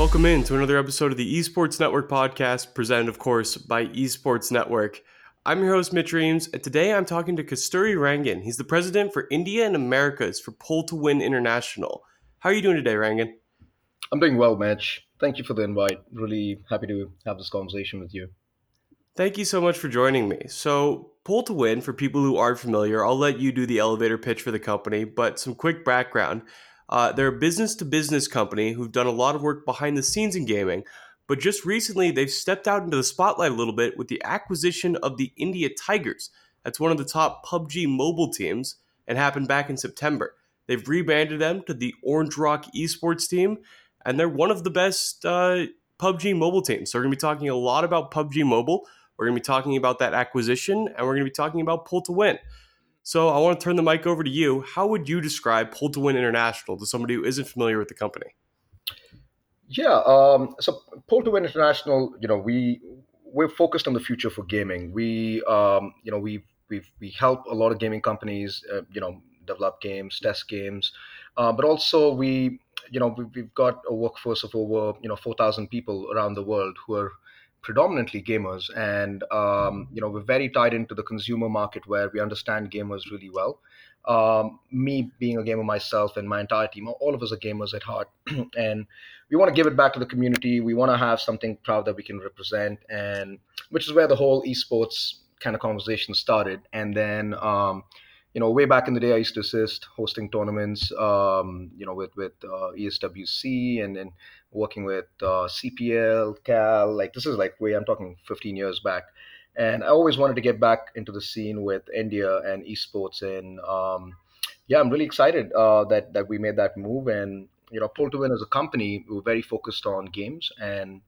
Welcome in to another episode of the Esports Network podcast, presented, of course, by Esports Network. I'm your host, Mitch Reames, and today I'm talking to Kasturi Rangan. He's the president for India and Americas for Pole to Win International. How are you doing today, Rangan? I'm doing well, Mitch. Thank you for the invite. Really happy to have this conversation with you. Thank you so much for joining me. So, Pole to Win, for people who aren't familiar, I'll let you do the elevator pitch for the company, but some quick background. Uh, they're a business to business company who've done a lot of work behind the scenes in gaming, but just recently they've stepped out into the spotlight a little bit with the acquisition of the India Tigers. That's one of the top PUBG mobile teams and happened back in September. They've rebranded them to the Orange Rock Esports team, and they're one of the best uh, PUBG mobile teams. So we're going to be talking a lot about PUBG Mobile. We're going to be talking about that acquisition, and we're going to be talking about Pole to Win. So I want to turn the mic over to you. How would you describe Pole to Win International to somebody who isn't familiar with the company? Yeah, um, so Pole to Win International, you know, we we're focused on the future for gaming. We, um, you know, we we we help a lot of gaming companies, uh, you know, develop games, test games, uh, but also we, you know, we've, we've got a workforce of over you know four thousand people around the world who are predominantly gamers. And um, you know we're very tied into the consumer market where we understand gamers really well. Um, me being a gamer myself and my entire team all of us are gamers at heart. And we want to give it back to the community. We want to have something proud that we can represent and which is where the whole esports kind of conversation started. And then um, you know way back in the day i used to assist hosting tournaments um, you know with with uh, eswc and then working with uh, CPL, Cal. Like this is like way I'm talking 15 years back, and I always wanted to get back into the scene with India and esports. And um, yeah, I'm really excited uh, that that we made that move. And you know, Pole to Win as a company, we are very focused on games and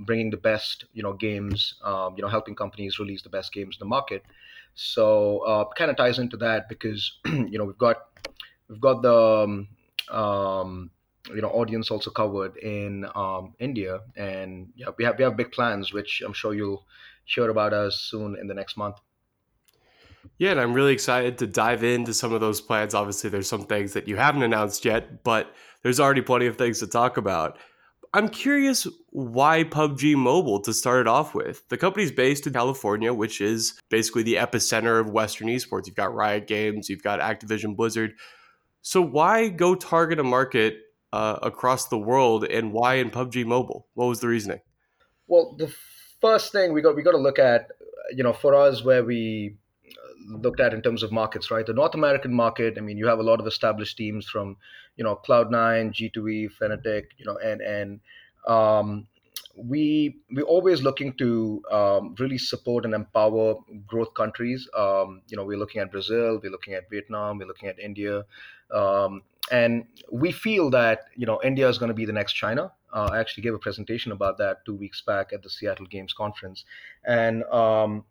bringing the best you know games. Um, you know, helping companies release the best games in the market. So uh, kind of ties into that because you know we've got we've got the um, um you know audience also covered in um, India, and yeah, we have we have big plans, which I'm sure you'll hear about us soon in the next month. Yeah, and I'm really excited to dive into some of those plans. Obviously, there's some things that you haven't announced yet, but there's already plenty of things to talk about. I'm curious why PUBG Mobile to start it off with. The company's based in California, which is basically the epicenter of Western esports. You've got Riot Games, you've got Activision Blizzard. So why go target a market uh, across the world, and why in PUBG Mobile? What was the reasoning? Well, the first thing we got we got to look at, you know, for us where we looked at in terms of markets, right? The North American market. I mean, you have a lot of established teams from, you know, Cloud9, G2E, Fnatic, you know, and and um, we we're always looking to um, really support and empower growth countries. Um, you know, we're looking at Brazil, we're looking at Vietnam, we're looking at India, um, and we feel that you know India is going to be the next China. Uh, I actually gave a presentation about that two weeks back at the Seattle Games conference, and um,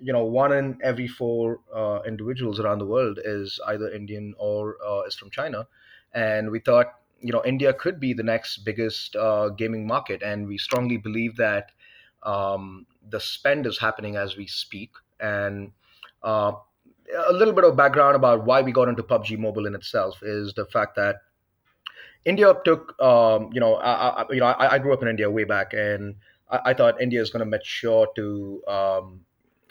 you know one in every four uh, individuals around the world is either Indian or uh, is from China, and we thought you know India could be the next biggest uh, gaming market, and we strongly believe that um, the spend is happening as we speak, and uh, a little bit of background about why we got into PUBG Mobile in itself is the fact that India took, um, you know, I, I, you know, I, I, grew up in India way back, and I, I thought India is going to mature to, um,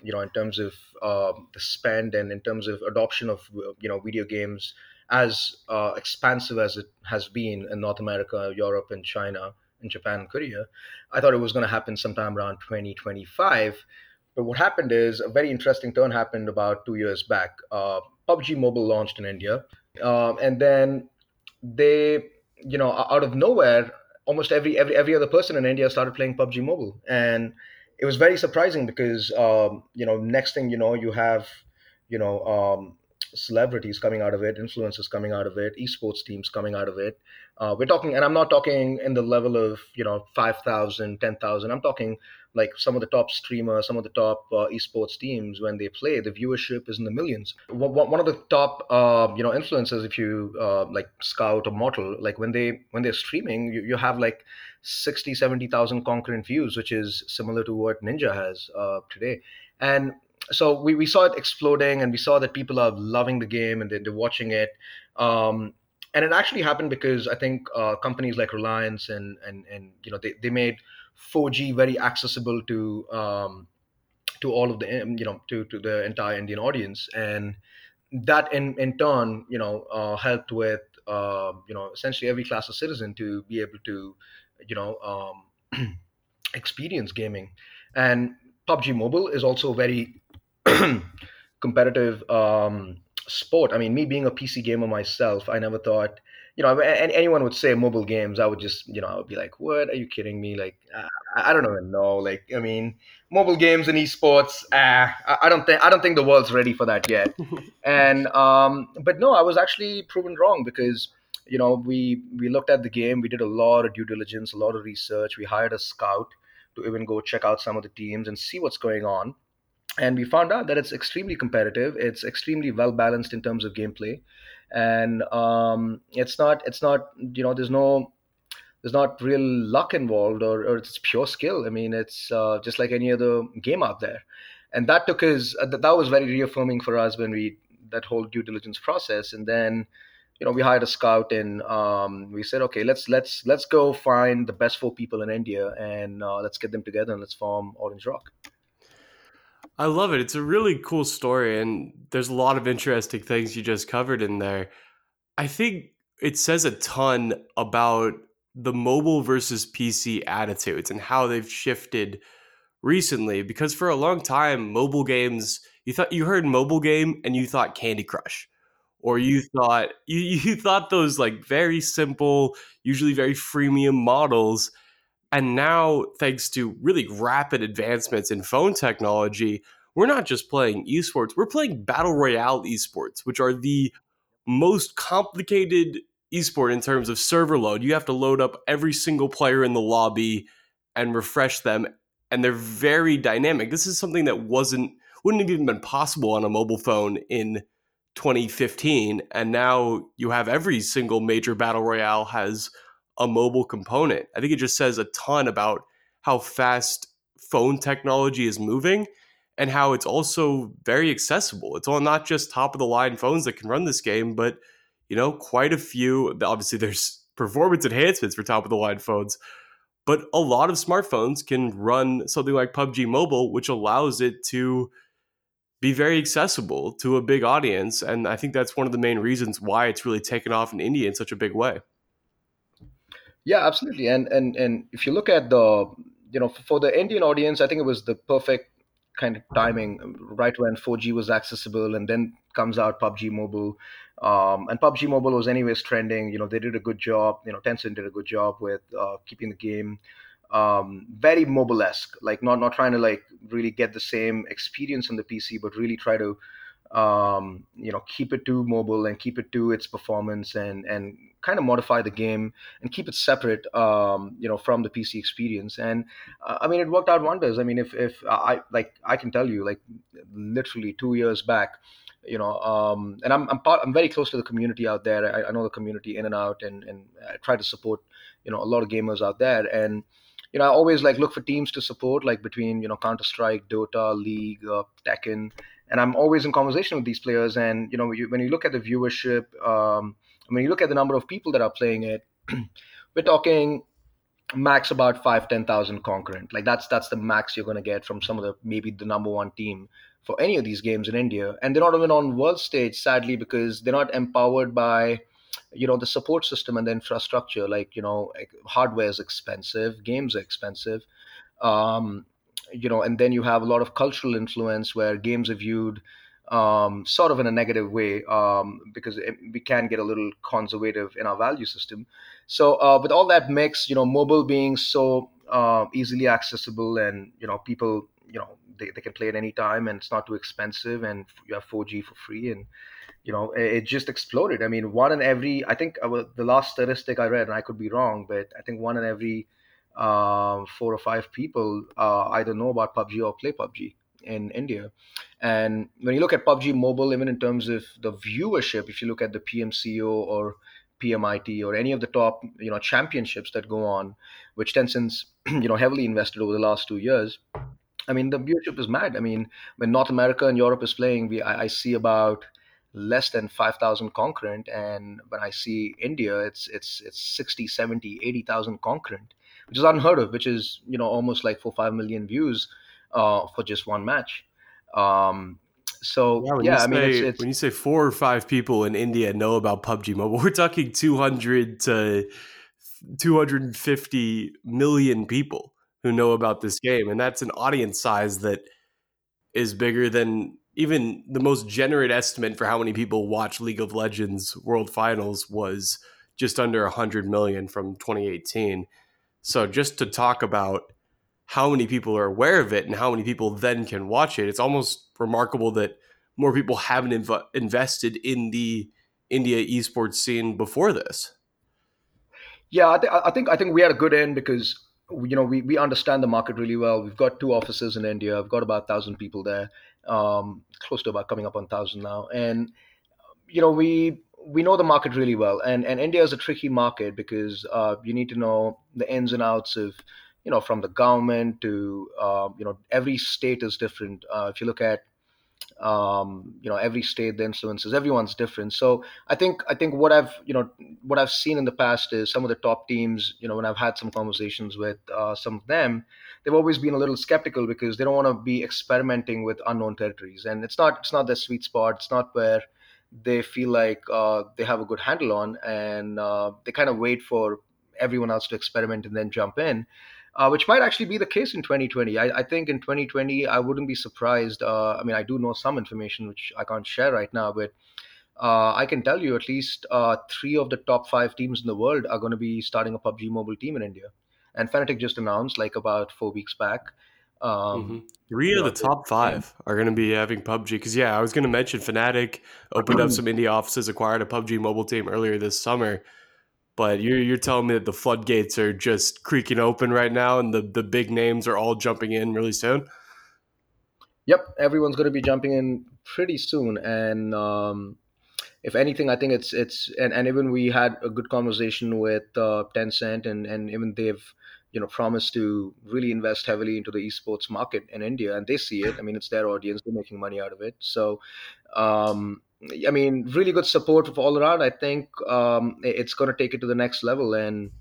you know, in terms of um, the spend and in terms of adoption of, you know, video games as uh, expansive as it has been in North America, Europe, and China, and Japan and Korea. I thought it was going to happen sometime around 2025 but what happened is a very interesting turn happened about two years back. Uh, PUBG Mobile launched in India, um, and then they, you know, out of nowhere, almost every every every other person in India started playing PUBG Mobile, and it was very surprising because um, you know, next thing you know, you have, you know, um, celebrities coming out of it, influencers coming out of it, esports teams coming out of it. Uh, we're talking, and I'm not talking in the level of you know 5,000, 10,000. I'm talking like some of the top streamers, some of the top uh, esports teams when they play, the viewership is in the millions. One of the top uh, you know influencers, if you uh, like Scout or Mortal, like when they when they're streaming, you, you have like 60, 70,000 concurrent views, which is similar to what Ninja has uh, today. And so we, we saw it exploding and we saw that people are loving the game and they're, they're watching it um, and it actually happened because I think uh, companies like Reliance and and and you know they, they made 4G very accessible to um, to all of the um, you know to to the entire Indian audience, and that in in turn you know uh, helped with uh, you know essentially every class of citizen to be able to you know um, experience gaming, and PUBG Mobile is also very competitive um, sport. I mean, me being a PC gamer myself, I never thought, you know, and anyone would say mobile games, I would just, you know, I would be like, what? Are you kidding me? Like, I, I don't even know. Like, I mean, mobile games and esports, ah, I, I don't think I don't think the world's ready for that yet. and um, but no, I was actually proven wrong because you know we we looked at the game, we did a lot of due diligence, a lot of research. We hired a scout to even go check out some of the teams and see what's going on and we found out that it's extremely competitive it's extremely well balanced in terms of gameplay and um, it's not it's not you know there's no there's not real luck involved or, or it's pure skill. I mean it's uh, just like any other game out there. And that took us uh, that was very reaffirming for us when we that whole due diligence process. And then you know we hired a scout and um, we said okay let's let's let's go find the best four people in india and uh, let's get them together and let's form orange rock I love it. It's a really cool story, and there's a lot of interesting things you just covered in there. I think it says a ton about the mobile versus PC attitudes and how they've shifted recently. Because for a long time, mobile games, you thought you heard mobile game and you thought Candy Crush. Or you thought you, you thought those like very simple, usually very freemium models and now, thanks to really rapid advancements in phone technology, we're not just playing esports, we're playing battle royale esports, which are the most complicated esport in terms of server load. You have to load up every single player in the lobby and refresh them, and they're very dynamic. This is something that wasn't wouldn't have even been possible on a mobile phone in 2015, and now you have every single major battle royale has a mobile component. I think it just says a ton about how fast phone technology is moving and how it's also very accessible. It's all not just top of the line phones that can run this game, but you know, quite a few. Obviously, there's performance enhancements for top of the line phones, but a lot of smartphones can run something like PUBG Mobile, which allows it to be very accessible to a big audience. And I think that's one of the main reasons why it's really taken off in India in such a big way. Yeah, absolutely. And and and if you look at the you know for the Indian audience, I think it was the perfect kind of timing right when 4G was accessible, and then comes out PUBG Mobile. Um, and PUBG Mobile was anyways trending. You know, they did a good job. You know, Tencent did a good job with uh, keeping the game um, very mobile-esque. Like not not trying to like really get the same experience on the PC, but really try to um, you know keep it to mobile and keep it to its performance and and kind of modify the game and keep it separate um, you know from the pc experience. And uh, i mean it worked out wonders. I mean if if i like i can tell you like literally two years back you know um, and i'm I'm, part, I'm very close to the community out there. I, I know the community in and out and and i try to support you know a lot of gamers out there. And you know i always like look for teams to support like between you know counter strike dota league uh, tekken and I'm always in conversation with these players. And you know, when you look at the viewership, um, when you look at the number of people that are playing it, we're talking max about five ten thousand concurrent. Like that's that's the max you're going to get from some of the maybe the number one team for any of these games in India. And they're not even on world stage, sadly, because they're not empowered by you know the support system and the infrastructure like you know hardware is expensive games are expensive um, you know, and then you have a lot of cultural influence where games are viewed um, sort of in a negative way um, because it, we can get a little conservative in our value system. So uh, with all that mix, you know, mobile being so uh, easily accessible and you know people, you know, they, they can play at any time and it's not too expensive and you have 4G for free and you know it, it just exploded. I mean, one in every I think uh, the last statistic I read, and I could be wrong, but I think one in every um, four or five people uh, either know about PUBG or play PUBG in India. And when you look at PUBG Mobile, even in terms of the viewership, if you look at the PMCO or PMIT or any of the top you know championships that go on, which Tencent's you know heavily invested over the last two years. I mean, the viewership is mad. I mean, when North America and Europe is playing, we I, I see about less than 5000 concurrent and when i see india it's it's it's 60 70 80000 concurrent which is unheard of which is you know almost like 4 5 million views uh, for just one match um, so yeah, yeah I mean, say, it's, it's, when you say four or five people in India know about PUBG Mobile, we're talking 200 to 250 million people who know about this game, and that's an audience size that is bigger than even the most generate estimate for how many people watch League of Legends World Finals was just under 100 million from 2018. So just to talk about how many people are aware of it and how many people then can watch it, it's almost remarkable that more people haven't inv- invested in the India esports scene before this. Yeah, I, th- I think I think we had a good end because you know we, we understand the market really well. We've got two offices in India. I've got about thousand people there, um, close to about coming up on thousand now, and you know we we know the market really well. And and India is a tricky market because uh, you need to know the ins and outs of you know from the government to uh, you know every state is different. Uh, if you look at um, you know every state the influences everyone's different so i think i think what i've you know what i've seen in the past is some of the top teams you know when i've had some conversations with uh, some of them they've always been a little skeptical because they don't want to be experimenting with unknown territories and it's not it's not their sweet spot it's not where they feel like uh, they have a good handle on and uh, they kind of wait for everyone else to experiment and then jump in uh, which might actually be the case in 2020. I, I think in 2020, I wouldn't be surprised. Uh, I mean, I do know some information which I can't share right now, but uh, I can tell you at least uh, three of the top five teams in the world are going to be starting a PUBG mobile team in India. And Fnatic just announced, like about four weeks back. Um, mm-hmm. Three of the top five are going to be having PUBG. Because, yeah, I was going to mention Fnatic opened up some India offices, acquired a PUBG mobile team earlier this summer. But you're you're telling me that the floodgates are just creaking open right now, and the the big names are all jumping in really soon. Yep, everyone's going to be jumping in pretty soon, and um, if anything, I think it's it's and, and even we had a good conversation with uh, Tencent, and and even they've you know promised to really invest heavily into the esports market in India, and they see it. I mean, it's their audience; they're making money out of it. So, um, I mean, really good support from all around. I think um, it's going to take it to the next level, and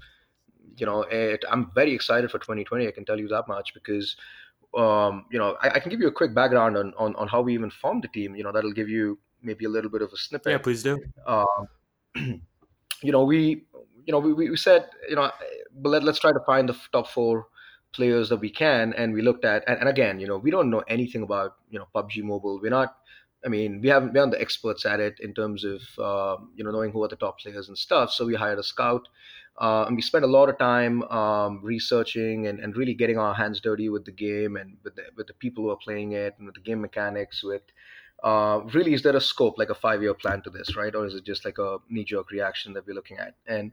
you know, it, I'm very excited for 2020. I can tell you that much because, um, you know, I, I, can give you a quick background on, on on how we even formed the team. You know, that'll give you maybe a little bit of a snippet. Yeah, please do. Um, you know, we, you know, we, we said, you know, let, let's try to find the top four players that we can and we looked at and, and, again you know we don't know anything about you know pubg mobile we're not I mean, we haven't we aren't the experts at it in terms of uh, you know knowing who are the top players and stuff. So we hired a scout, uh, and we spent a lot of time um, researching and, and really getting our hands dirty with the game and with the, with the people who are playing it and with the game mechanics. With uh, really, is there a scope like a five year plan to this, right, or is it just like a knee jerk reaction that we're looking at? And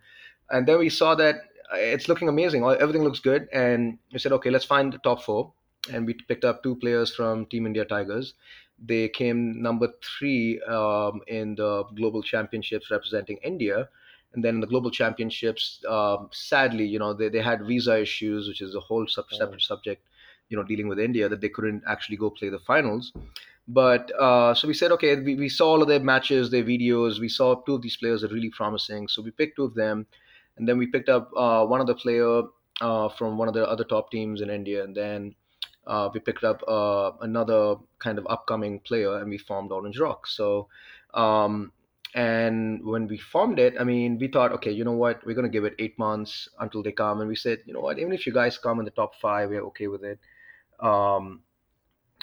and then we saw that it's looking amazing. Everything looks good, and we said, okay, let's find the top four. And we picked up two players from Team India Tigers they came number three um, in the global championships representing India. And then in the global championships, um, sadly, you know, they, they had visa issues, which is a whole sub- oh. separate subject, you know, dealing with India, that they couldn't actually go play the finals. But uh, so we said, okay, we, we saw all of their matches, their videos. We saw two of these players are really promising. So we picked two of them. And then we picked up uh, one other player uh, from one of the other top teams in India. And then uh, we picked up uh, another kind of upcoming player and we formed Orange Rock. So, um, and when we formed it, I mean, we thought, okay, you know what, we're to give it eight months until they come. And we said, you know what, even if you guys come in the top five, we're okay with it. Um,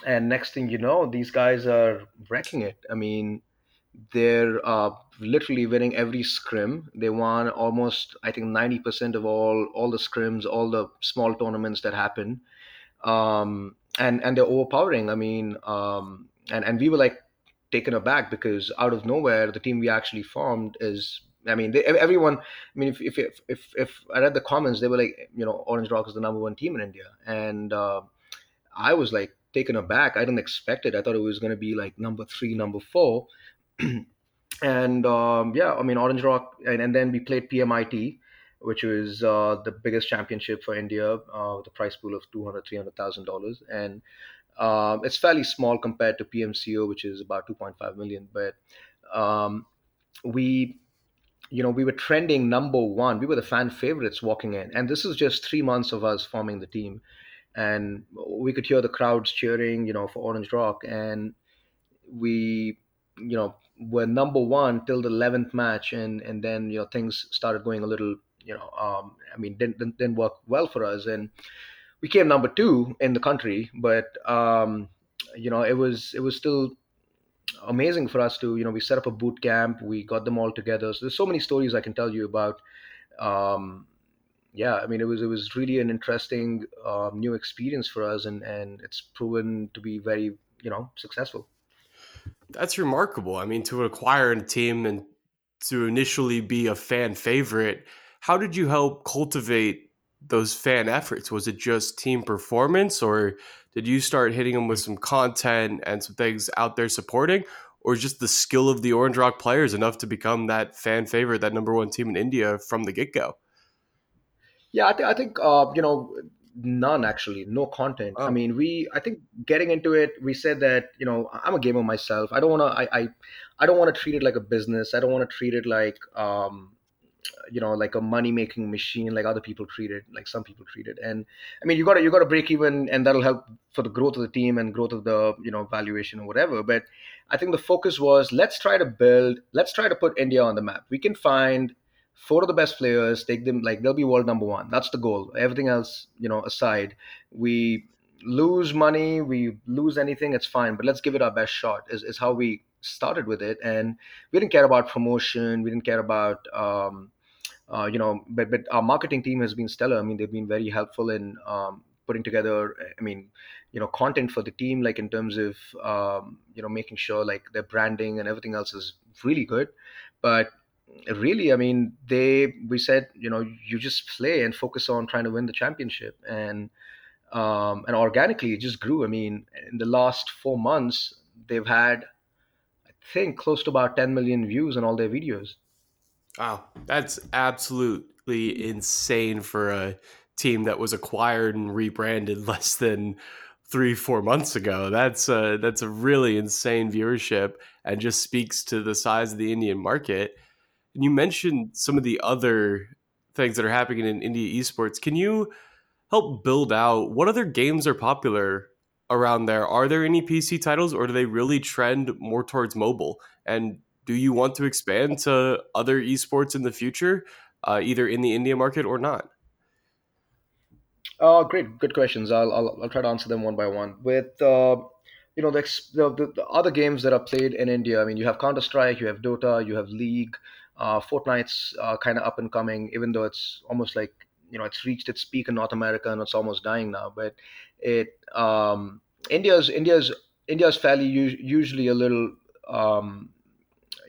and next thing you know, these guys are wrecking it. I mean, they're uh, literally winning every scrim. They won almost, I think, 90% of all all the scrims, all the small tournaments that happen um, and and they're overpowering. I mean, um, and and we were like taken aback because out of nowhere, the team we actually formed is. I mean, they, everyone. I mean, if, if if if I read the comments, they were like, you know, Orange Rock is the number one team in India, and uh, I was like taken aback. I didn't expect it. I thought it was going to be like number three, number four. and um, yeah, I mean, Orange Rock, and, and then we played PMIT, which was uh, the biggest championship for India uh, with a prize pool of two hundred, three hundred thousand dollars, and um, it's fairly small compared to PMCO, which is about two point five million. But um, we you know we were trending number one. We were the fan favorites walking in. And this is just three months of us forming the team. And we could hear the crowds cheering you know for orange rock. And we you know were number one till the 11th match and and then you know things started going a little you know um, i mean didn't, didn't, didn't work well for us and we came number two in the country but um, you know it was it was still amazing for us to you know we set up a boot camp we got them all together. So there's so many stories i can tell you about um, yeah i mean it was it was really an interesting um, new experience for us and and it's proven to be very you know successful that's remarkable. I mean to acquire a team and to initially be a fan favorite how did you help cultivate those fan efforts? Was it just team performance or did you start hitting them with some content and some things out there supporting, or just the skill of the Orange Rock players enough to become that fan favorite, that number one team in India from the get go? Yeah, I, th- I think uh, you know none actually, no content. Oh. I mean, we I think getting into it, we said that you know I'm a gamer myself. I don't want to I, I I don't want to treat it like a business. I don't want to treat it like um, you know like a money making machine like other people treat it like some people treat it and i mean you got to you got to break even and that'll help for the growth of the team and growth of the you know valuation or whatever but i think the focus was let's try to build let's try to put india on the map we can find four of the best players take them like they'll be world number one that's the goal everything else you know aside we lose money we lose anything it's fine but let's give it our best shot is, is how we started with it and we didn't care about promotion we didn't care about um, uh, you know, but but our marketing team has been stellar. I mean, they've been very helpful in um, putting together. I mean, you know, content for the team, like in terms of um, you know making sure like their branding and everything else is really good. But really, I mean, they we said you know you just play and focus on trying to win the championship and. Um, and organically, it just grew. I mean, in the last four months, they've had, I think, close to about 10 million views on all their videos. Wow, that's absolutely insane for a team that was acquired and rebranded less than three, four months ago. That's a, that's a really insane viewership and just speaks to the size of the Indian market. And you mentioned some of the other things that are happening in India esports. Can you help build out what other games are popular around there? Are there any PC titles or do they really trend more towards mobile? And do you want to expand to other esports in the future, uh, either in the India market or not? Uh, great, good questions. I'll, I'll, I'll try to answer them one by one. With uh, you know the, the, the other games that are played in India, I mean, you have Counter Strike, you have Dota, you have League. Uh, Fortnite's uh, kind of up and coming, even though it's almost like you know it's reached its peak in North America and it's almost dying now. But it um, India's India's India's fairly u- usually a little um,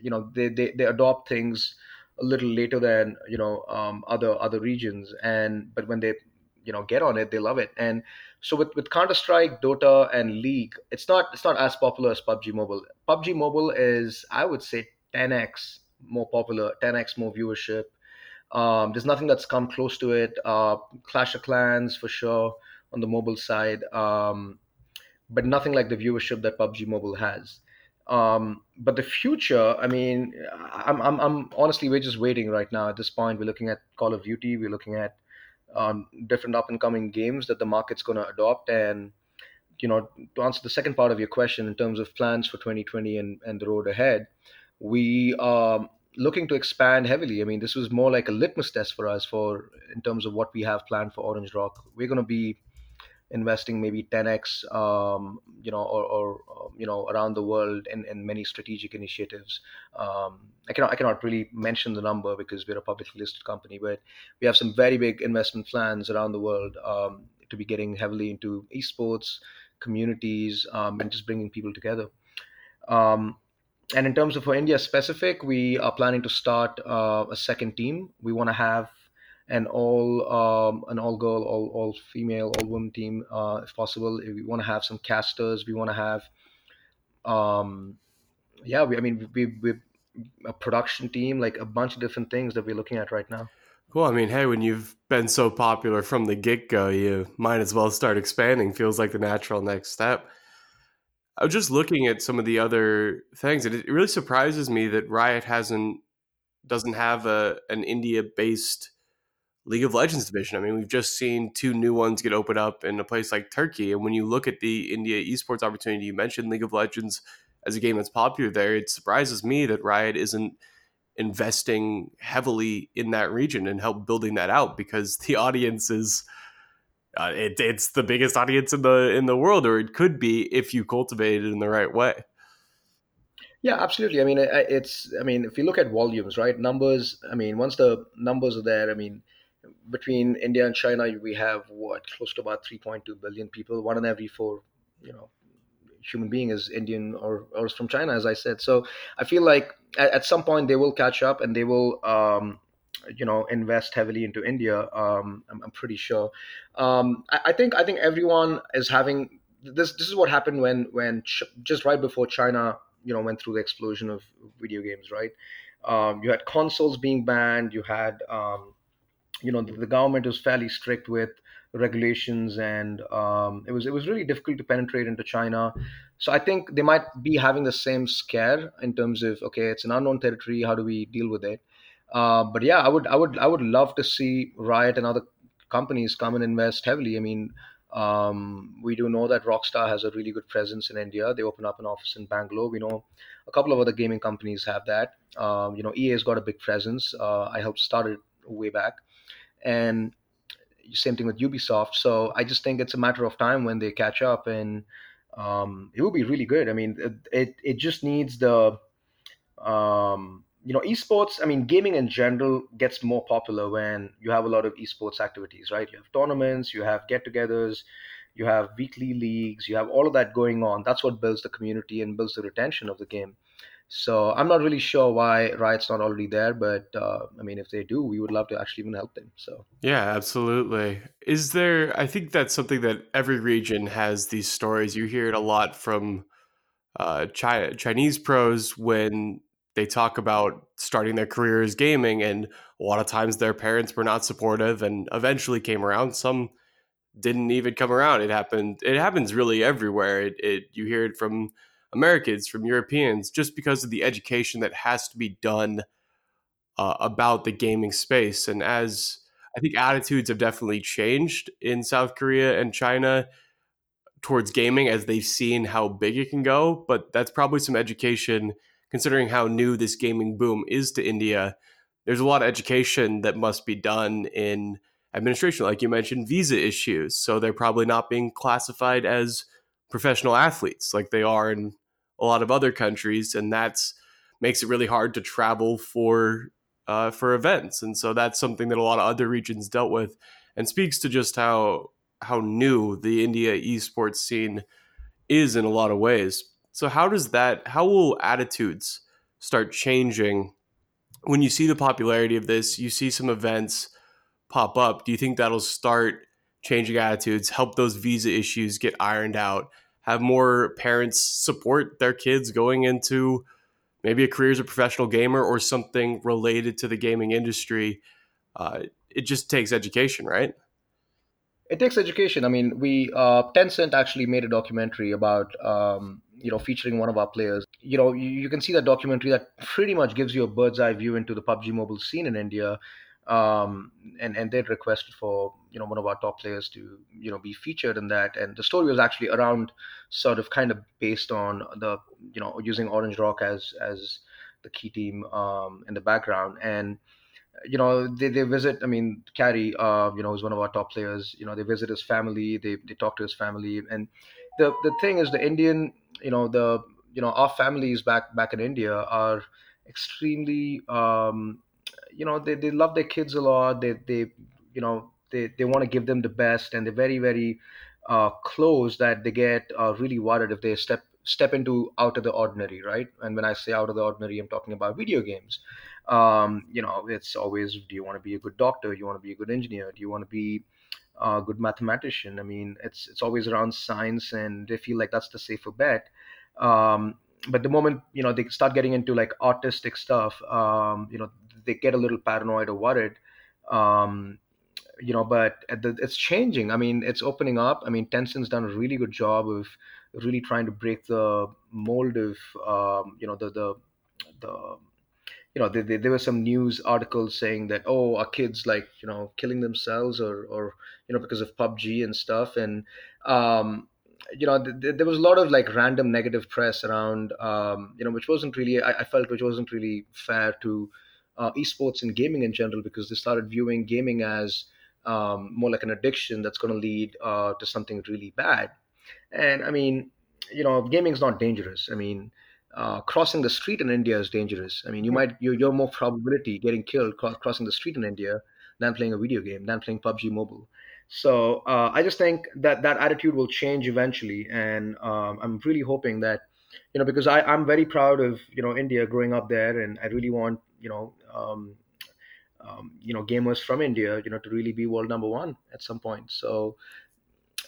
you know they, they, they adopt things a little later than you know um, other other regions and but when they you know get on it they love it and so with, with counter-strike dota and league it's not it's not as popular as pubg mobile pubg mobile is i would say 10x more popular 10x more viewership. Um, there's nothing that's come close to it. Uh, clash of clans for sure on the mobile side. Um, but nothing like the viewership that pubg mobile has. Um, but the future, I mean, I'm, I'm, I'm honestly, we're just waiting right now. At this point, we're looking at Call of Duty, we're looking at um, different up and coming games that the market's going to adopt. And, you know, to answer the second part of your question in terms of plans for 2020 and, and the road ahead, we are looking to expand heavily. I mean, this was more like a litmus test for us for in terms of what we have planned for Orange Rock. We're going to be investing maybe 10x um, you know or, or um, you know around the world in, in many strategic initiatives um, I cannot I cannot really mention the number because we're a publicly listed company but we have some very big investment plans around the world um, to be getting heavily into esports communities um, and just bringing people together um, and in terms of for India specific, we are planning to start uh, a second team. We want to have an all um, an all girl, all all female, all woman team uh, if possible. We want to have some casters, we want to have, um, yeah, we, I mean we we a production team, like a bunch of different things that we're looking at right now. Well, I mean, hey, when you've been so popular from the get go, you might as well start expanding. Feels like the natural next step. I was just looking at some of the other things, and it really surprises me that Riot hasn't doesn't have a an India based League of Legends division. I mean, we've just seen two new ones get opened up in a place like Turkey, and when you look at the India esports opportunity, you mentioned League of Legends as a game that's popular there. It surprises me that Riot isn't investing heavily in that region and help building that out because the audience is uh, it, it's the biggest audience in the in the world, or it could be if you cultivate it in the right way. Yeah, absolutely. I mean, it's. I mean, if you look at volumes, right? Numbers. I mean, once the numbers are there, I mean, between India and China, we have what close to about 3.2 billion people. One in every four, you know, human being is Indian or or is from China, as I said. So I feel like at, at some point they will catch up and they will. Um, you know invest heavily into India. Um, I'm, I'm, pretty sure. Um, I, I, think I think everyone is having this. This is what happened when when ch- just right before China you know went through the explosion of video games. Right, um, you had consoles being banned. You had um, you know the, the, government was fairly strict with regulations and um, it was it was really difficult to penetrate into China. So I think they might be having the same scare in terms of okay, it's an unknown territory. How do we deal with it? Uh, but yeah, I would, I would, I would love to see Riot and other companies come and invest heavily. I mean, um, we do know that Rockstar has a really good presence in India. They open up an office in Bangalore. We know a couple of other gaming companies have that. Um, you know, EA's got a big presence. Uh, I helped start it way back, and same thing with Ubisoft. So I just think it's a matter of time when they catch up, and um, it will be really good. I mean, it it, just needs the um, you know esports i mean gaming in general gets more popular when you have a lot of esports activities right? You have tournaments you have get-togethers you have weekly leagues you have all of that going on. That's what builds the community and builds the retention of the game. So i'm not really sure why riot's not already there but uh, i mean if they do we would love to actually even help them so. Yeah absolutely. Is there i think that's something that every region has these stories. You hear it a lot from uh, Chinese pros when they talk about starting their careers gaming and a lot of times their parents were not supportive and eventually came around. Some didn't even come around. It happened it happens really everywhere. It, it you hear it from americans from europeans just because of the education that has to be done uh, about the gaming space. And as i think attitudes have definitely changed in south korea and china towards gaming as they've seen how big it can go but that's probably some education considering how new this gaming boom is to India, there's a lot of education that must be done in administration. Like you mentioned, visa issues. So they're probably not being classified as professional athletes like they are in a lot of other countries. And that's makes it really hard to travel for uh, for events. And so that's something that a lot of other regions dealt with and speaks to just how how new the India esports scene is in a lot of ways. So how does that how will attitudes start changing when you see the popularity of this, you see some events pop up, do you think that'll start changing attitudes, help those visa issues get ironed out, have more parents support their kids going into maybe a career as a professional gamer or something related to the gaming industry? Uh, it just takes education, right? It takes education. I mean, we uh, Tencent actually made a documentary about um, you know, featuring one of our players. You know, you, you, can see that documentary that pretty much gives you a bird's eye view into the PUBG Mobile scene in India. Um, and and they requested for you know one of our top players to you know be featured in that. And the story was actually around sort of kind of based on the you know using Orange Rock as as the key team um, in the background and you know they, they visit i mean Carry, uh, you know who's one of our top players. You know they visit his family they, they talk to his family. And the the thing is the indian you know the you know our families back back in India are extremely um, you know they, they love their kids a lot. They they you know they, they want to give them the best. And they're very very uh, close that they get uh, really worried if they step step into out of the ordinary right? And when i say out of the ordinary i'm talking about video games um, you know it's always do you want to be a good doctor do you want to be a good engineer do you want to be a good mathematician. I mean, it's it's always around science, and they feel like that's the safer bet. Um, but the moment you know they start getting into like artistic stuff, um, you know, they get a little paranoid or worried. Um, you know, but it's changing. I mean, it's opening up. I mean, Tencent's done a really good job of really trying to break the mold of um, you know the the the you know, there, there, were some news articles saying that oh, our kids like you know killing themselves or or you know because of PUBG and stuff, and um, you know th- there was a lot of like random negative press around um, you know which wasn't really I, I felt which wasn't really fair to uh, esports and gaming in general because they started viewing gaming as um, more like an addiction that's going to lead uh, to something really bad. And I mean, you know, gaming's not dangerous. I mean, uh, crossing the street in India is dangerous. I mean, you might you're, you're more probability getting killed cro- crossing the street in India than playing a video game, than playing PUBG Mobile. So uh, I just think that that attitude will change eventually, and um, I'm really hoping that you know because I, I'm very proud of you know India growing up there, and I really want you know um, um, you know gamers from India you know to really be world number one at some point. So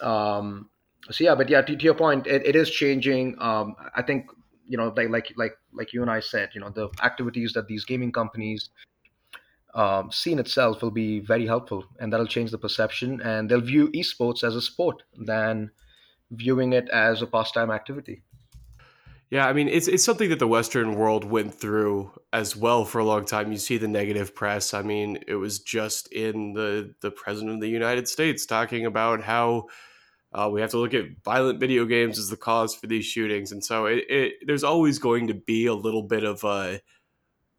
um, so yeah, but yeah, to, to your point, it, it is changing. Um, I think you know like like like like you and I said, you know the activities that these gaming companies um, scene itself will be very helpful, and that'll change the perception, and they'll view esports as a sport than viewing it as a pastime activity. Yeah, I mean it's it's something that the Western world went through as well for a long time. You see the negative press. I mean, it was just in the the president of the United States talking about how uh, we have to look at violent video games as the cause for these shootings, and so it, it there's always going to be a little bit of a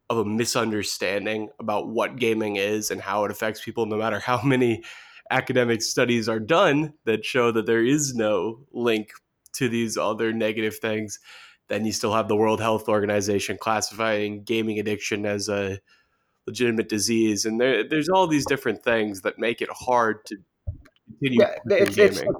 of a misunderstanding about what gaming is and how it affects people, no matter how many academic studies are done that show that there is no link to these other negative things. Then you still have the World Health Organization classifying gaming addiction as a legitimate disease, and there, there's all these different things that make it hard to continue Yeah, it's, it's gaming.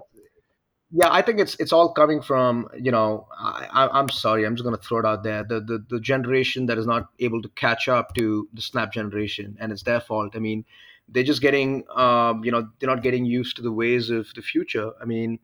Yeah. I think it's it's all coming from you know. I, I'm sorry. I'm just gonna throw it out there. The, the the generation that is not able to catch up to the Snap generation, and it's their fault. I mean, they're just getting um, you know they're not getting used to the ways of the future. I mean,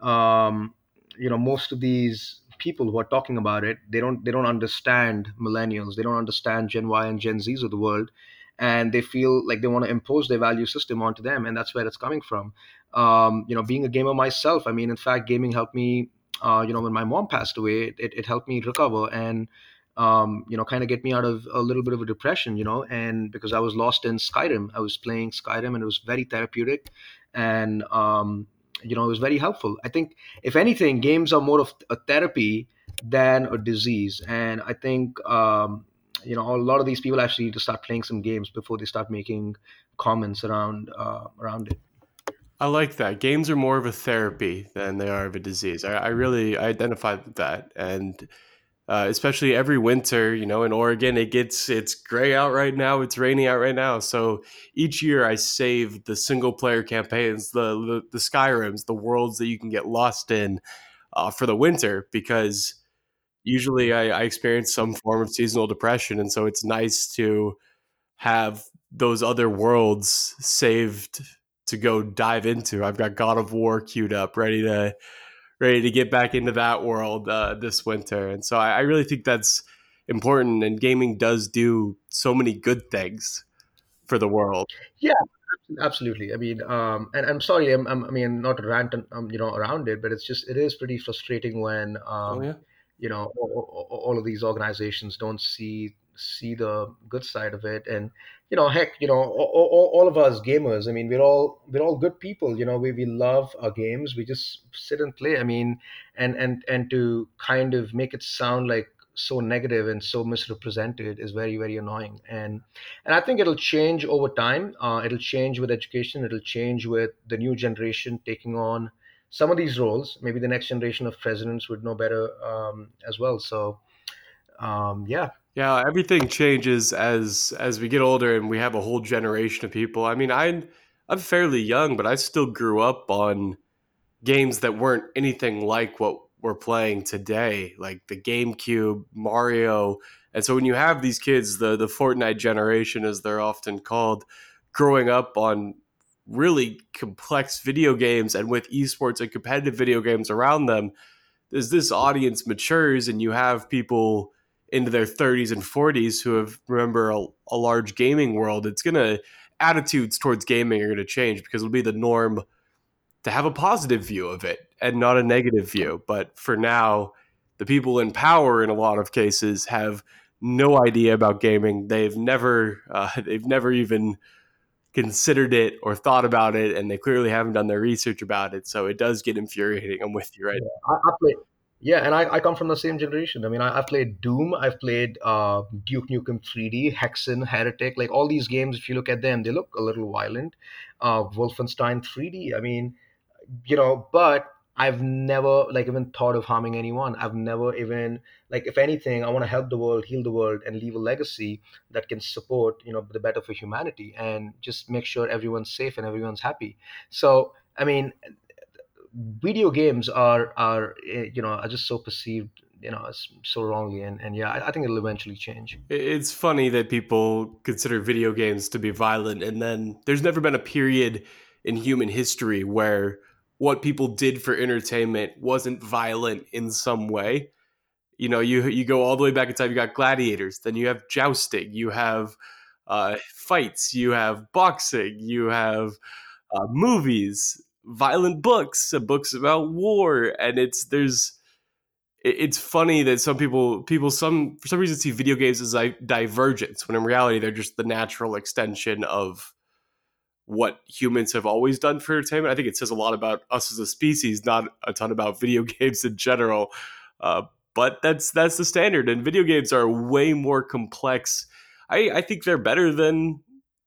um, you know most of these people who are talking about it they don't they don't understand millennials they don't understand gen y and gen z's of the world and they feel like they want to impose their value system onto them and that's where it's coming from. Um, you know being a gamer myself i mean in fact gaming helped me uh, you know when my mom passed away it, it helped me recover and um, you know kind of get me out of a little bit of a depression you know and because i was lost in skyrim. I was playing skyrim and it was very therapeutic and um, you know it was very helpful. I think if anything games are more of a therapy than a disease and i think um, you know a lot of these people actually need to start playing some games before they start making comments around uh, around it I like that. Games are more of a therapy than they are of a disease. I, I really identified with that, and uh, especially every winter, you know, in Oregon, it gets it's gray out right now, it's rainy out right now. So each year, I save the single player campaigns, the the, the Skyrims, the worlds that you can get lost in uh, for the winter, because usually I, I experience some form of seasonal depression, and so it's nice to have those other worlds saved to go dive into. I've got God of War queued up, ready to ready to get back into that world uh, this winter, and so I, I really think that's important. And gaming does do so many good things for the world. yeah absolutely i mean um, and i'm sorry I'm, I'm, i mean not to rant um, you know around it but it's just it is pretty frustrating when Oh um, yeah, you know all, of these organizations don't see see the good side of it. And you know heck you know all, all of us gamers i mean we're all we're all good people you know we, we love our games we just sit and play i mean and and and to kind of make it sound like so negative and so misrepresented is very very annoying. And and i think it'll change over time. Uh, it'll change with education it'll change with the new generation taking on some of these roles maybe the next generation of presidents would know better um, as well so um, yeah yeah. Everything changes as as we get older, and we have a whole generation of people. I mean, I I'm fairly young, but I still grew up on games that weren't anything like what we're playing today, like the GameCube, Mario. And so when you have these kids, the the Fortnite generation, as they're often called, growing up on really complex video games and with esports and competitive video games around them, as this audience matures and you have people into their 30s and 40s who have remember a, a large gaming world, it's gonna attitudes towards gaming are gonna change because it'll be the norm to have a positive view of it and not a negative view. But for now, the people in power in a lot of cases have no idea about gaming. They've never uh, they've never even considered it or thought about it, and they clearly haven't done their research about it. So it does get infuriating. I'm with you right. Yeah, I, I play, yeah, and I, I come from the same generation. I mean, I, have played Doom, I've played uh, Duke Nukem 3D, Hexen, Heretic, like all these games. If you look at them, they look a little violent. Uh, Wolfenstein 3D. I mean, you know, but I've never like even thought of harming anyone. I've never even like if anything, I want to help the world, heal the world, and leave a legacy that can support you know the better for humanity and just make sure everyone's safe and everyone's happy. So I mean, video games are are eh, you know are just so perceived you know so wrongly and, and yeah I, I, think it'll eventually change it's funny that people consider video games to be violent and then there's never been a period in human history where what people did for entertainment wasn't violent in some way. You know, you you go all the way back in time. You got gladiators, then you have jousting, you have uh, fights, you have boxing, you have uh, movies, violent books, uh, books about war, and it's there's it's funny that some people people some for some reason see video games as a divergence when in reality they're just the natural extension of what humans have always done for entertainment. I think it says a lot about us as a species, not a ton about video games in general. Uh, but that's that's the standard, and video games are way more complex. I, I think they're better than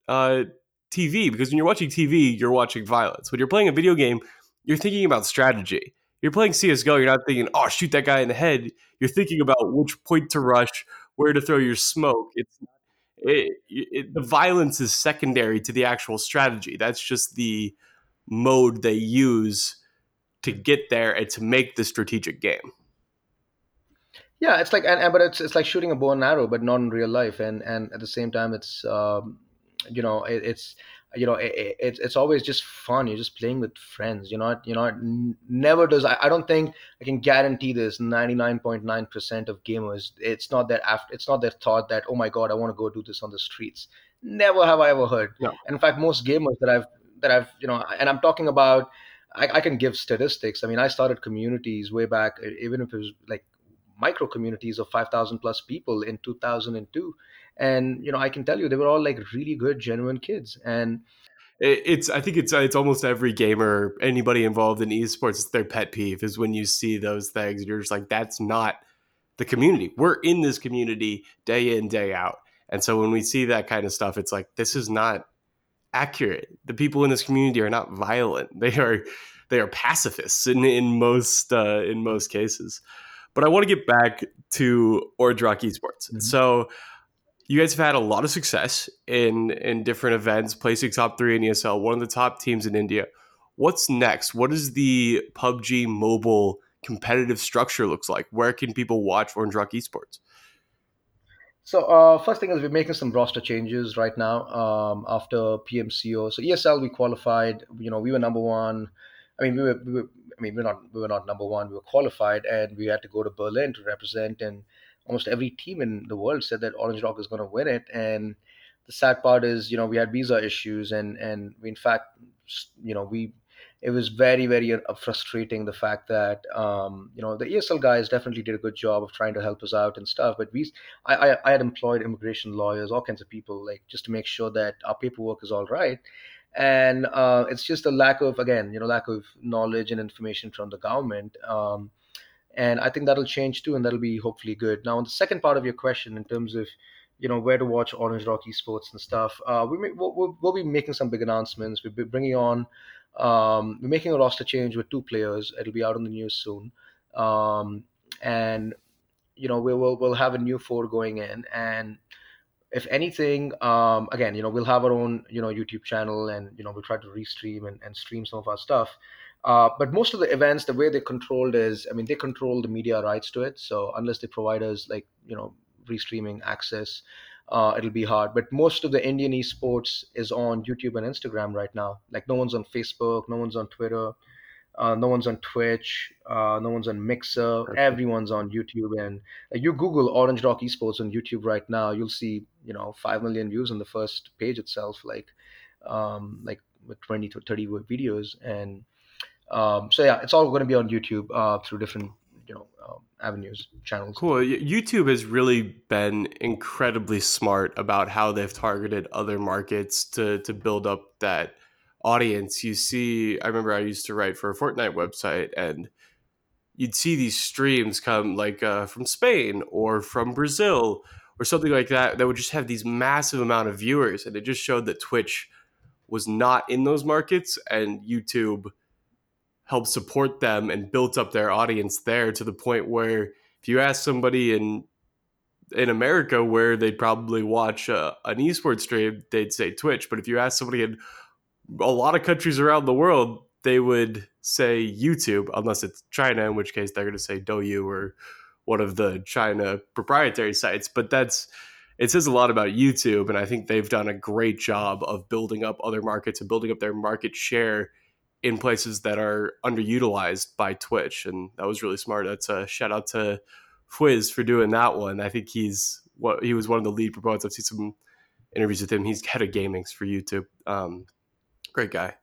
uh, TV because when you're watching TV, you're watching violence. When you're playing a video game, you're thinking about strategy. You're playing CS:GO. You're not thinking, "Oh, shoot that guy in the head." You're thinking about which point to rush, where to throw your smoke. It's it, the violence is secondary to the actual strategy. That's just the mode they use to get there and to make the strategic game. Yeah, it's like, and, and but it's it's like shooting a bow and arrow, but not in real life, and and at the same time, it's um, you know, it, it's you know, it, it, it's always just fun. You're just playing with friends. You know, you know, never does. I, I don't think I can guarantee this. Ninety nine point nine percent of gamers, it's not that after, it's not their thought that oh my god, I want to go do this on the streets. Never have I ever heard. No. And in fact, most gamers that I've that I've you know, and I'm talking about, I, I can give statistics. I mean, I started communities way back, even if it was like micro communities of 5000 plus people in 2002 and you know i can tell you they were all like really good genuine kids. And it's i think it's it's almost every gamer anybody involved in esports it's their pet peeve is when you see those things you're just like that's not the community. We're in this community day in day out. And so when we see that kind of stuff it's like this is not accurate. The people in this community are not violent. They are they are pacifists in in most uh, in most cases but i want to get back to orange rock esports mm-hmm. so you guys have had a lot of success in in different events, placing top three in ESL, one of the top teams in India. What's next? What does the PUBG mobile competitive structure looks like? Where can people watch Orange Rock Esports? So uh, first thing is we're making some roster changes right now um, after PMCO. So ESL we qualified. You know we were number one. I mean we were, we were I mean we're not we were not number one. We were qualified and we had to go to Berlin to represent and almost every team in the world said that Orange Rock is going to win it. And the sad part is, you know, we had visa issues, and and we, in fact, you know, we it was very very uh, frustrating the fact that um, you know the ESL guys definitely did a good job of trying to help us out and stuff, but we I, I, I had employed immigration lawyers, all kinds of people, like just to make sure that our paperwork is all right. And uh, it's just a lack of again, you know, lack of knowledge and information from the government. Um, and I think that'll change too, and that'll be hopefully good. Now, on the second part of your question, in terms of you know where to watch Orange Rock Esports and stuff, uh, we may, we'll, we'll, be making some big announcements. We'll be bringing on, um, we're making a roster change with two players. It'll be out on the news soon, um, and you know we will we'll have a new four going in and if anything um, again you know we'll have our own you know youtube channel and you know we'll try to restream and, and stream some of our stuff uh, but most of the events, the way they controlled is, I mean, they control the media rights to it. So unless they provide us like you know restreaming access, uh, it'll be hard. But most of the Indian esports is on YouTube and Instagram right now. Like no one's on Facebook, no one's on Twitter, uh, no one's on Twitch, uh, no one's on Mixer. Everyone's on YouTube. And uh, you Google Orange Rock Esports on YouTube right now, you'll see you know five million views on the first page itself. Like um, like with 20 to 30 videos and Um, so yeah, it's all going to be on YouTube uh, through different you know um, avenues, channels. Cool. YouTube has really been incredibly smart about how they've targeted other markets to to build up that audience. You see, I remember I used to write for a Fortnite website, and you'd see these streams come like uh, from Spain or from Brazil or something like that that would just have these massive amount of viewers, and it just showed that Twitch was not in those markets, and YouTube helped support them and built up their audience there to the point where if you ask somebody in in America where they'd probably watch uh, an esports stream, they'd say Twitch. But if you ask somebody in a lot of countries around the world, they would say YouTube, unless it's China, in which case they're going to say Douyu or one of the China proprietary sites. But that's it says a lot about YouTube, and I think they've done a great job of building up other markets and building up their market share in places that are underutilized by Twitch, and that was really smart. That's a shout out to Fwiz for doing that one. I think he's what he was one of the lead proponents. I've seen some interviews with him. He's head of gamings for YouTube. Um, great guy.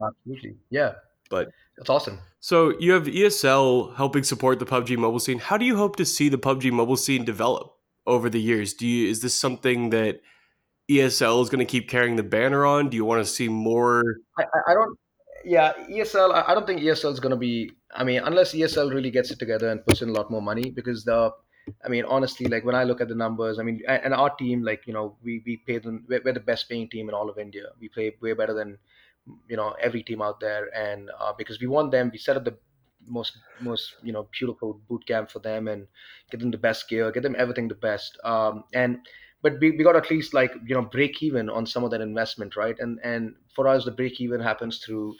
Absolutely, yeah. But that's awesome. So you have ESL helping support the PUBG mobile scene. How do you hope to see the PUBG mobile scene develop over the years? Do you is this something that ESL is going to keep carrying the banner on? Do you want to see more? I, I don't yeah, ESL. I don't think ESL is going to be. I mean, unless ESL really gets it together and puts in a lot more money, because the, I mean, honestly, like when I look at the numbers, I mean, and our team, like you know, we we pay them. We're, the best paying team in all of India. We play way better than, you know, every team out there, and uh, because we want them, we set up the most most you know beautiful boot camp for them and get them the best gear, get them everything the best, um, and but we, we got at least like you know break even on some of that investment right and and for us the break even happens through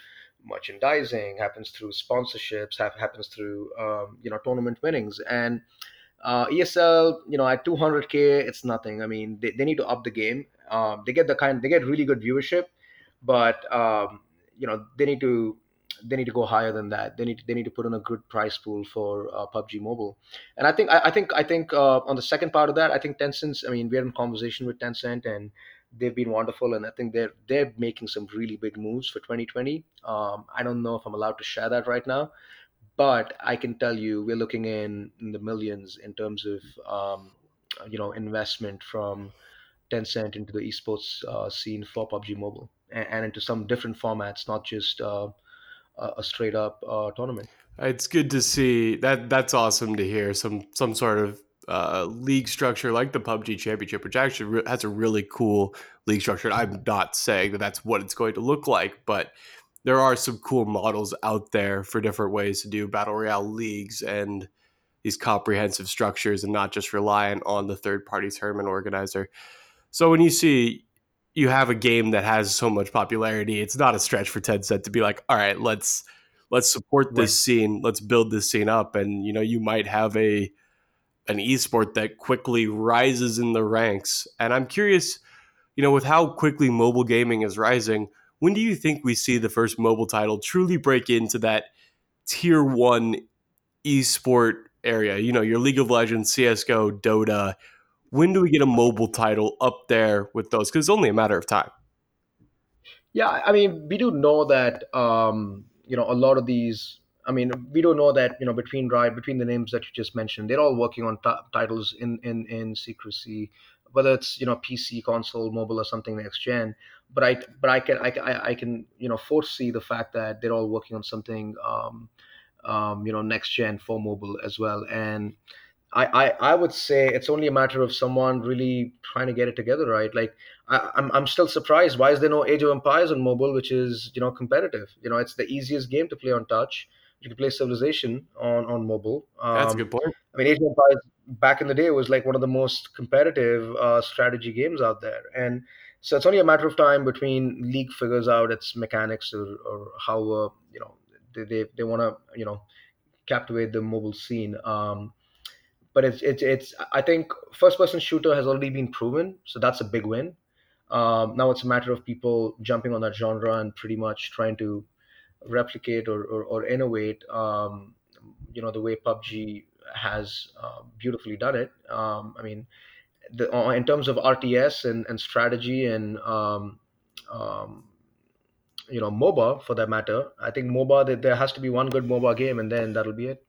merchandising, happens through sponsorships, have, happens through um, you know tournament winnings, and uh, ESL, you know, at 200k, it's nothing. I mean, they, they need to up the game. Um, they get the kind, they get really good viewership, but um, you know, they need to they need to go higher than that. They need they need to put in a good price pool for uh, PUBG Mobile. And I think I, I think I think uh, on the second part of that, I think Tencent. I mean, we're in conversation with Tencent, and they've been wonderful, and I think they're they're making some really big moves for 2020. Um, I don't know if I'm allowed to share that right now, but I can tell you we're looking in, in the millions in terms of um, you know investment from Tencent into the esports uh, scene for PUBG Mobile and, and, into some different formats, not just uh, a straight up uh, tournament. It's good to see that. That's awesome to hear. Some some sort of uh, league structure like the PUBG Championship, which actually re- has a really cool league structure. I'm not saying that that's what it's going to look like, but there are some cool models out there for different ways to do battle royale leagues and these comprehensive structures and not just relying on the third party tournament organizer. So when you see you have a game that has so much popularity, it's not a stretch for Ted Tencent to be like, all right, let's let's support this scene, let's build this scene up. And you know, you might have a an esport that quickly rises in the ranks. And I'm curious, you know, with how quickly mobile gaming is rising, when do you think we see the first mobile title truly break into that tier one esport area? You know, your League of Legends, CSGO, Dota. When do we get a mobile title up there with those? Because it's only a matter of time. Yeah, I mean, we do know that, um, you know, a lot of these I mean, we don't know that you know between right between the names that you just mentioned, they're all working on t- titles in in in secrecy, whether it's you know PC, console, mobile, or something next gen. But I but I can I, I can you know foresee the fact that they're all working on something um, um, you know next gen for mobile as well. And I, I I would say it's only a matter of someone really trying to get it together, right? Like I, I'm I'm still surprised. Why is there no Age of Empires on mobile, which is you know competitive? You know, it's the easiest game to play on touch you can play Civilization on on mobile. Um, That's a good point. I mean, Age of Empires back in the day it was like one of the most competitive uh, strategy games out there, and so it's only a matter of time between League figures out its mechanics or, or how uh, you know they they, they want to you know captivate the mobile scene. Um, but it's it's it's I think first person shooter has already been proven, so that's a big win. Um, now it's a matter of people jumping on that genre and pretty much trying to replicate or, or, or innovate, um, you know, the way PUBG has uh, beautifully done it. Um, I mean, the, uh, in terms of RTS and, and strategy and um, um, you know MOBA for that matter. I think MOBA there has to be one good MOBA game, and then that'll be it.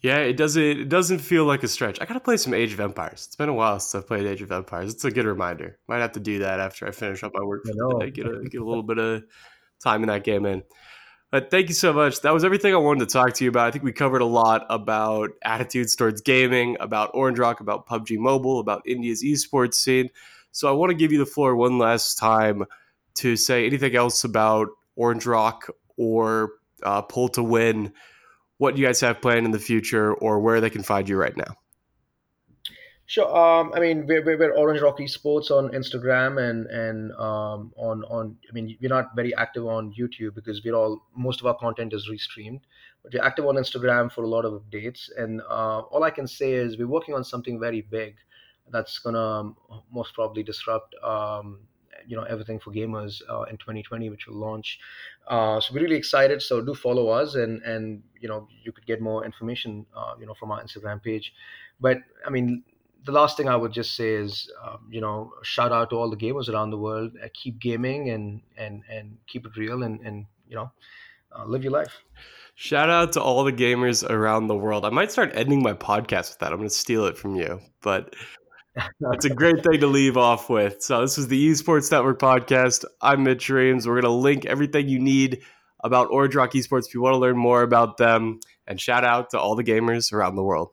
Yeah, it doesn't it doesn't feel like a stretch. I gotta play some Age of Empires. It's been a while since I've played Age of Empires. It's a good reminder. Might have to do that after I finish up my work for the day. Get a get a little bit of time in that game in. But thank you so much. That was everything I wanted to talk to you about. I think we covered a lot about attitudes towards gaming, about Orange Rock, about PUBG Mobile, about India's esports scene. So I want to give you the floor one last time to say anything else about Orange Rock or uh, Pole to Win, what you guys have planned in the future, or where they can find you right now. Sure. Um, I mean, we're, we're, Orange Rock Esports on Instagram and and um, on on. I mean, we're not very active on YouTube because we're all most of our content is restreamed. But we're active on Instagram for a lot of updates. And uh, all I can say is we're working on something very big that's gonna um, most probably disrupt. Um, you know everything for gamers uh, in 2020 which will launch uh, so we're really excited so do follow us and and you know you could get more information uh, you know from our instagram page but i mean the last thing I would just say is, um, you know, shout out to all the gamers around the world. Uh, keep gaming and and and keep it real and and you know, uh, live your life. Shout out to all the gamers around the world. I might start ending my podcast with that. I'm going to steal it from you, but it's a great thing to leave off with. So this is the Esports Network podcast. I'm Mitch Reames. We're going to link everything you need about Orange Rock Esports if you want to learn more about them. And shout out to all the gamers around the world.